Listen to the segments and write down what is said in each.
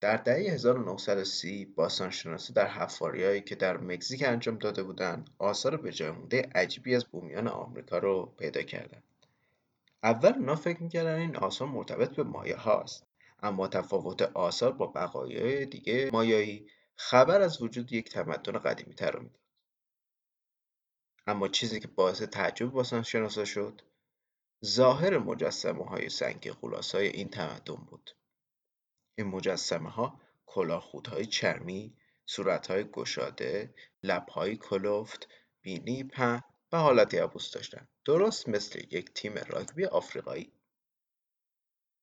در دهه 1930 باستانشناسا در حفاریهایی که در مکزیک انجام داده بودند آثار بجای عجیبی از بومیان آمریکا رو پیدا کردند. اول اونا فکر می‌کردن این آثار مرتبط به مایه هاست اما تفاوت آثار با بقایای دیگه مایایی خبر از وجود یک تمدن قدیمی تر رو می‌داد. اما چیزی که باعث تعجب باستانشناسا شد ظاهر مجسمه های سنگی های این تمدن بود. این مجسمه ها های چرمی، های گشاده، های کلفت، بینی پهن و حالتی عبوس داشتند. درست مثل یک تیم راگبی آفریقایی.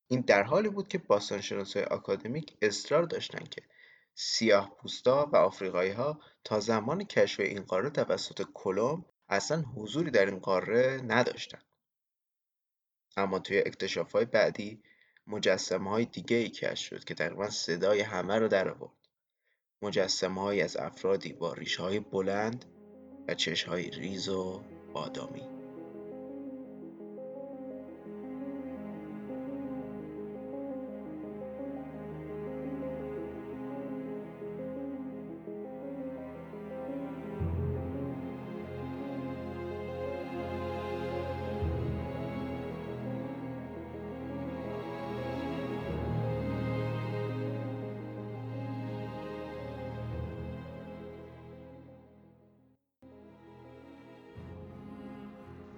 این در حالی بود که باستانشناسای آکادمیک اصرار داشتند که سیاه پوستا و آفریقایی ها تا زمان کشف این قاره توسط کلمب اصلا حضوری در این قاره نداشتند. اما توی اکتشافهای بعدی مجسمه های دیگه ای کشف شد که تقریبا صدای همه رو در آورد. مجسمه از افرادی با ریشه های بلند و چشم های ریز و بادامی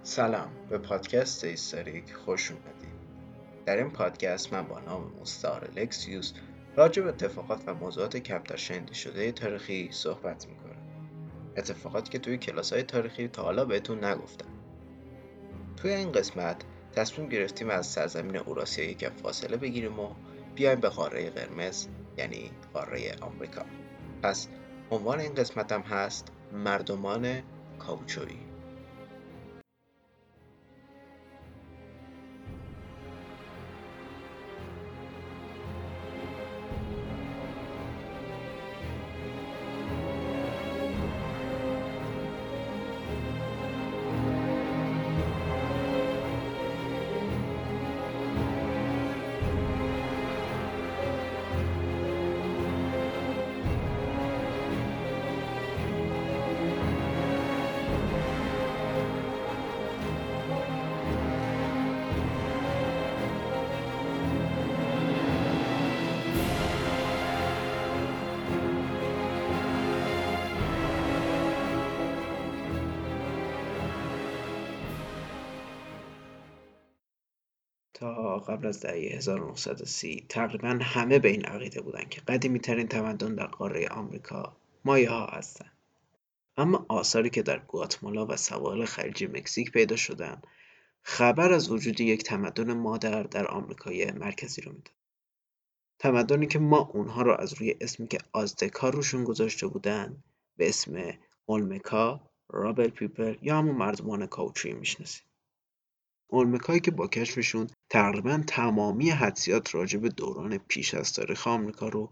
سلام به پادکست هیستوریک خوش اومدید در این پادکست من با نام مستعار لکسیوس راجع به اتفاقات و موضوعات کمتر شنیده شده تاریخی صحبت می‌کنم. اتفاقاتی که توی کلاس های تاریخی تا حالا بهتون نگفتم. توی این قسمت تصمیم گرفتیم از سرزمین اوراسیا یکم فاصله بگیریم و بیایم به قاره قرمز یعنی قاره آمریکا. پس عنوان این قسمتم هست مردمان کاوچویی. تا قبل از دهه 1930 تقریبا همه به این عقیده بودند که قدیمی ترین تمدن در قاره آمریکا مایه ها هستند. اما آثاری که در گواتمالا و سواحل خلیج مکزیک پیدا شدند خبر از وجود یک تمدن مادر در آمریکای مرکزی رو می‌داد. تمدنی که ما اونها رو از روی اسمی که آزتکا روشون گذاشته بودن به اسم اولمکا، رابل پیپل یا همون مردمان کاوچویی می‌شناسیم. اولمکایی که با کشفشون تقریبا تمامی حدسیات راجع به دوران پیش از تاریخ آمریکا رو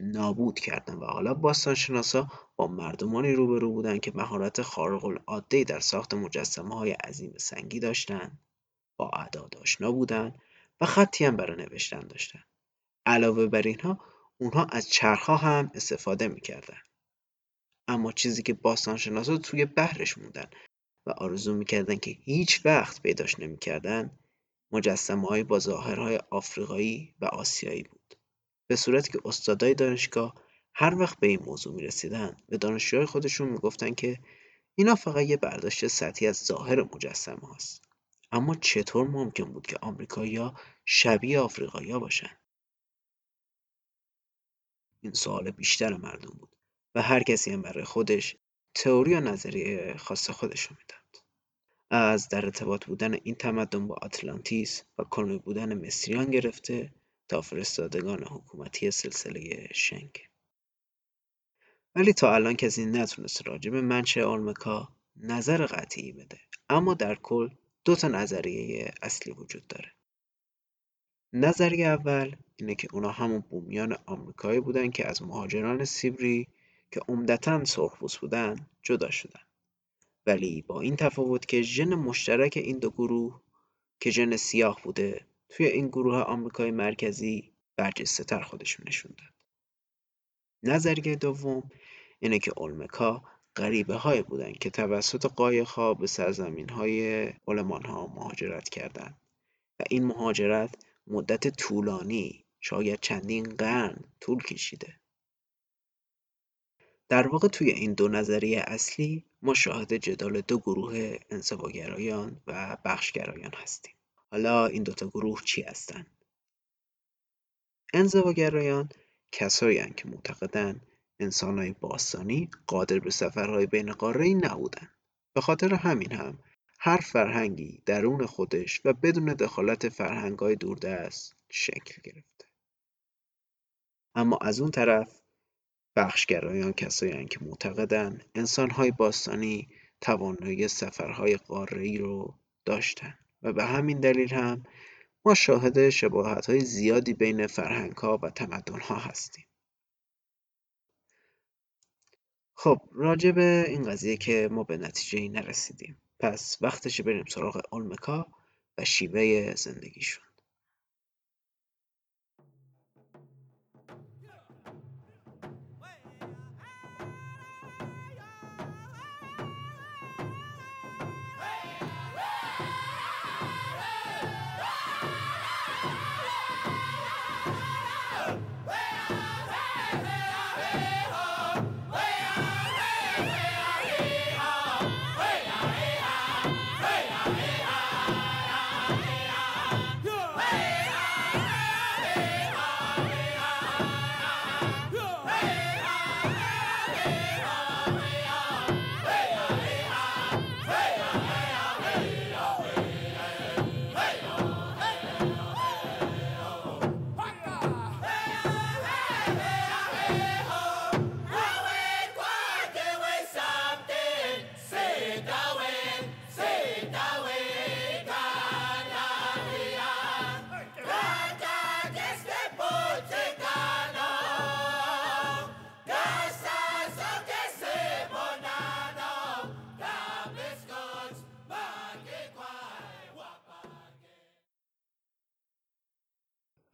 نابود کردن و حالا باستانشناسا با مردمانی روبرو بودن که مهارت خارق العاده در ساخت مجسمه های عظیم سنگی داشتن با اعداد آشنا بودن و خطی هم برای نوشتن داشتن. علاوه بر اینها اونها از چرخها هم استفاده می‌کردن. اما چیزی که باستانشناسا توی بحرش موندن و آرزو می‌کردن که هیچ وقت پیداش نمی‌کردن های با ظاهرهای آفریقایی و آسیایی بود. به صورتی که استادای دانشگاه هر وقت به این موضوع می‌رسیدن به دانشجوهای خودشون می‌گفتن که اینا فقط یه برداشت سطحی از ظاهر مجسمه هاست. اما چطور ممکن بود که آمریکایی‌ها شبیه آفریقایی‌ها باشن؟ این سوال بیشتر مردم بود و هر کسی هم برای خودش تئوری یا نظریه خاص خودش رو می‌داد. از در ارتباط بودن این تمدن با آتلانتیس و کلونی بودن مصریان گرفته تا فرستادگان حکومتی سلسله شنگ. ولی تا الان کسی نتونست راجع به منشأ آلمکا نظر قطعی بده. اما در کل دو تا نظریه اصلی وجود داره. نظریه اول اینه که اونا همون بومیان آمریکایی بودن که از مهاجران سیبری که عمدتا سرخپوست بودن جدا شدن. ولی با این تفاوت که ژن مشترک این دو گروه که ژن سیاه بوده توی این گروه آمریکای مرکزی برجسته تر خودشون نشون داد. نظریه دوم اینه که اولمکا غریبه های بودن که توسط قایقها به سرزمین های علمان ها مهاجرت کردند. و این مهاجرت مدت طولانی شاید چندین قرن طول کشیده. در واقع توی این دو نظریه اصلی ما شاهد جدال دو گروه انزواگرایان و بخشگرایان هستیم. حالا این دوتا گروه چی هستن؟ انزواگرایان کسایی که معتقدن انسانهای باستانی قادر به سفرهای بین ای نبودن. به خاطر همین هم هر فرهنگی درون خودش و بدون دخالت فرهنگ‌های دوردست شکل گرفته. اما از اون طرف بخشگرایان کسایی که معتقدن انسانهای باستانی توانایی سفرهای قاره‌ای رو داشتن و به همین دلیل هم ما شاهد های زیادی بین فرهنگ‌ها و تمدن‌ها هستیم. خب راجع به این قضیه که ما به نتیجه نرسیدیم پس وقتش بریم سراغ اولمکا و شیوه زندگیشون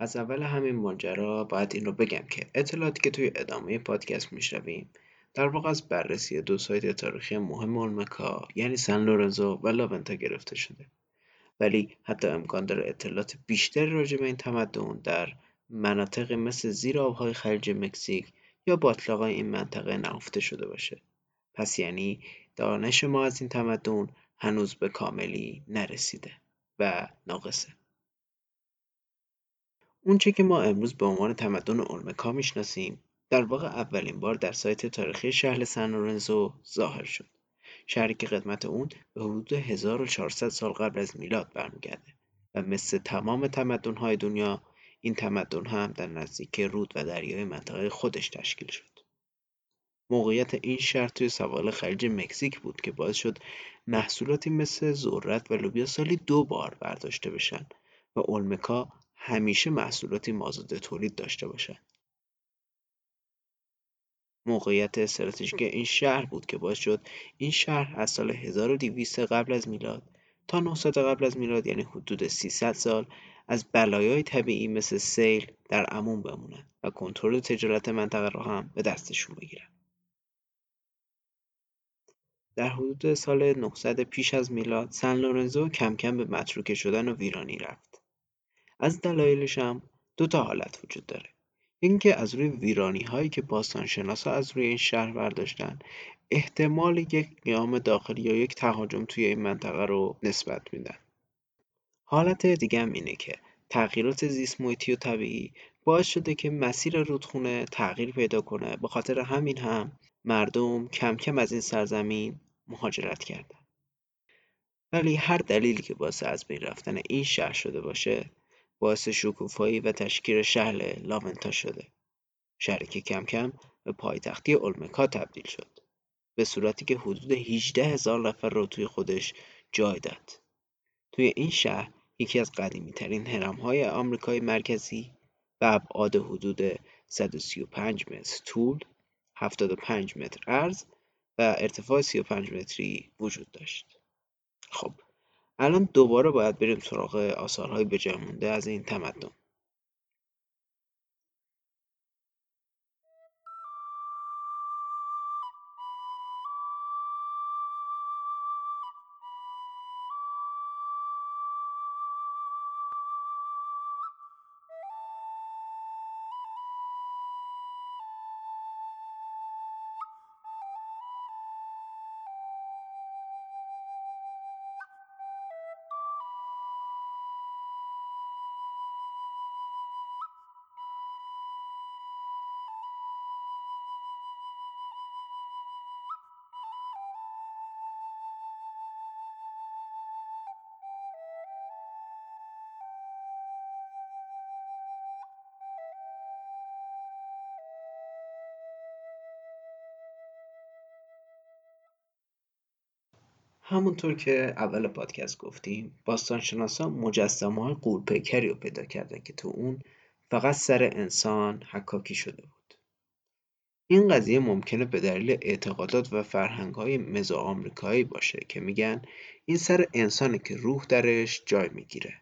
از اول همین ماجرا باید این رو بگم که اطلاعاتی که توی ادامه پادکست میشنویم در واقع از بررسی دو سایت تاریخی مهم اولمکا یعنی سن لورنزو و لاونتا گرفته شده. ولی حتی امکان داره اطلاعات بیشتری راجع به این تمدن در مناطق مثل زیر آبهای خلیج مکزیک یا باطلاقای این منطقه نهفته شده باشه. پس یعنی دانش ما از این تمدن هنوز به کاملی نرسیده و ناقصه. اونچه که ما امروز به عنوان تمدن اولمکا می‌شناسیم در واقع اولین بار در سایت تاریخی شهر سن لورنزو ظاهر شد. شهری که قدمت اون به حدود 1400 سال قبل از میلاد برمیگرده و مثل تمام تمدن‌های دنیا این تمدن هم در نزدیکی رود و دریای منطقه خودش تشکیل شد. موقعیت این شهر توی سواحل خلیج مکزیک بود که باعث شد محصولاتی مثل ذرت و لوبیا سالی دو بار برداشته بشن و اولمکا همیشه محصولاتی مازاده تولید داشته باشد. موقعیت استراتژیک این شهر بود که باعث شد این شهر از سال 1200 قبل از میلاد تا 900 قبل از میلاد یعنی حدود 300 سال از بلایای طبیعی مثل سیل در امون بمونن و کنترل تجارت منطقه را هم به دستشون بگیرن. در حدود سال 900 پیش از میلاد سن لورنزو کم کم به متروکه شدن و ویرانی رفت. از دلایلش هم دو تا حالت وجود داره. اینکه از روی ویرانی هایی که باستانشناسا از روی این شهر برداشتن احتمال یک قیام داخلی یا یک تهاجم توی این منطقه رو نسبت میدن. حالت دیگه هم اینه که تغییرات زیست محیطی و طبیعی باعث شده که مسیر رودخونه تغییر پیدا کنه. به خاطر همین هم مردم کم کم از این سرزمین مهاجرت کردن. ولی هر دلیلی که باعث از بین رفتن این شهر شده باشه باعث شکوفایی و تشکیل شهر لاونتا شده. شهری که کم کم به پایتختی اولمکا تبدیل شد. به صورتی که حدود 18 هزار نفر را توی خودش جای داد. توی این شهر یکی از قدیمی ترین هرم های آمریکای مرکزی و ابعاد حدود 135 متر طول 75 متر عرض و ارتفاع 35 متری وجود داشت. خب الان دوباره باید بریم سراغ آثارهای بجای مونده از این تمدن. همونطور که اول پادکست گفتیم باستانشناسا مجسمه های قولپیکری رو پیدا کردن که تو اون فقط سر انسان حکاکی شده بود این قضیه ممکنه به دلیل اعتقادات و فرهنگ های مزو آمریکایی باشه که میگن این سر انسانه که روح درش جای می‌گیره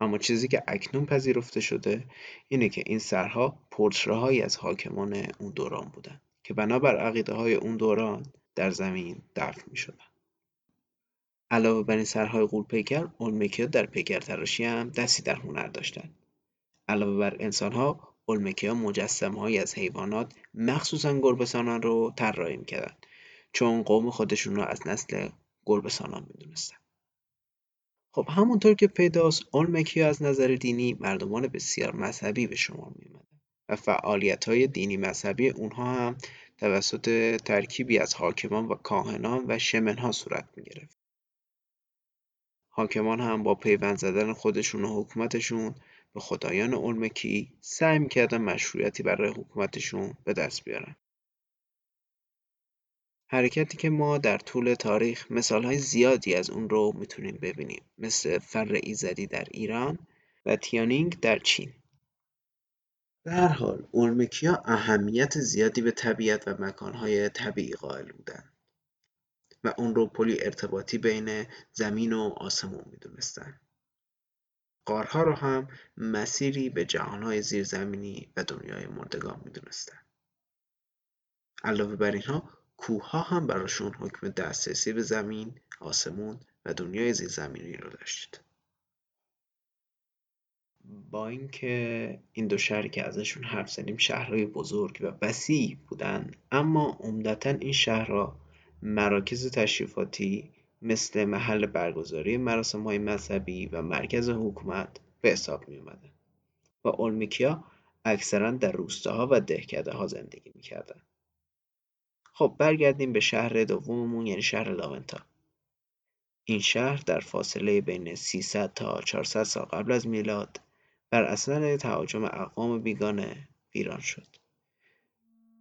اما چیزی که اکنون پذیرفته شده اینه که این سرها پورترههایی از حاکمان اون دوران بودن که بنابر عقیده های اون دوران در زمین دفن می شدن. علاوه بر این سرهای غول‌پیکر، اولمکیا در پیکرتراشی هم دستی در هنر داشتند. علاوه بر انسانها، اولمکیا مجسمه‌هایی از حیوانات مخصوصا گربهسانان رو طراحی می‌کردند چون قوم خودشون رو از نسل گربهسانان می‌دونستن. خب همونطور که پیداست اولمکیا از نظر دینی مردمان بسیار مذهبی به شما می و فعالیت های دینی مذهبی اونها هم توسط ترکیبی از حاکمان و کاهنان و شمنها صورت می گرفت. حاکمان هم با پیوند زدن خودشون و حکومتشون به خدایان اولمکی سعی می‌کردن مشروعیتی برای حکومتشون به دست بیارن. حرکتی که ما در طول تاریخ مثالهای زیادی از اون رو می‌تونیم ببینیم مثل فر ایزدی در ایران و تیانینگ در چین. به هر حال اولمکیا اهمیت زیادی به طبیعت و مکانهای طبیعی قائل بودند. و اون رو پلی ارتباطی بین زمین و آسمون می‌دونستن. قارها رو هم مسیری به جهانهای زیرزمینی و دنیای مردگان می‌دونستن. علاوه بر اینها کوهها هم براشون حکم دسترسی به زمین، آسمون و دنیای زیرزمینی رو داشت. با اینکه این دو شهری که ازشون حرف زدیم شهرهای بزرگ و وسیع بودن اما عمدتا این شهرها مراکز تشریفاتی مثل محل برگزاری های مذهبی و مرکز حکومت به حساب می اومدن و اولمیکیا اکثرا در روستاها و دهکده ها زندگی می‌کردن. خب برگردیم به شهر دوممون یعنی شهر لاونتا. این شهر در فاصله بین 300 تا 400 سال قبل از میلاد بر اثر تهاجم اقوام بیگانه ویران شد.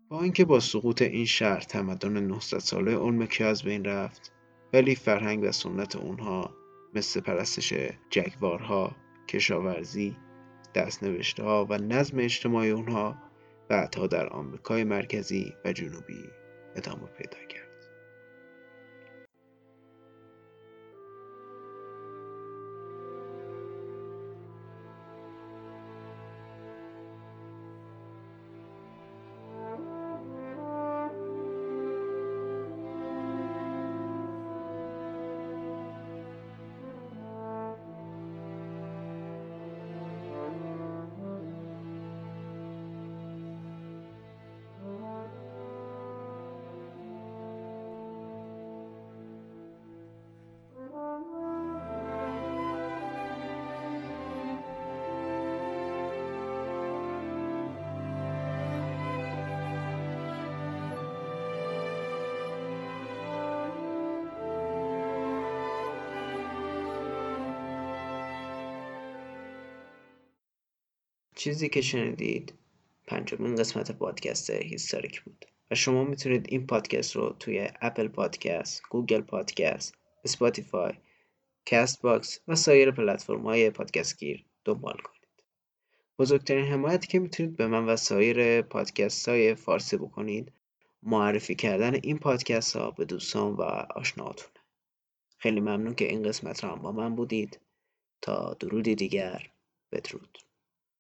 با اینکه با سقوط این شهر تمدن 900 ساله اولمکی از بین رفت ولی فرهنگ و سنت اونها مثل پرستش جگوارها، کشاورزی، دستنوشته ها و نظم اجتماعی اونها بعدها در آمریکای مرکزی و جنوبی ادامه پیدا کرد. چیزی که شنیدید پنجمین قسمت پادکست هیستوریک بود و شما می‌تونید این پادکست رو توی اپل پادکست، گوگل پادکست، اسپاتیفای، کست باکس و سایر پلتفرم های پادکست گیر دنبال کنید. بزرگترین حمایتی که می‌تونید به من و سایر پادکست های فارسی بکنید معرفی کردن این پادکست ها به دوستان و آشناهاتونه. خیلی ممنون که این قسمت را هم با من بودید تا درودی دیگر بدرود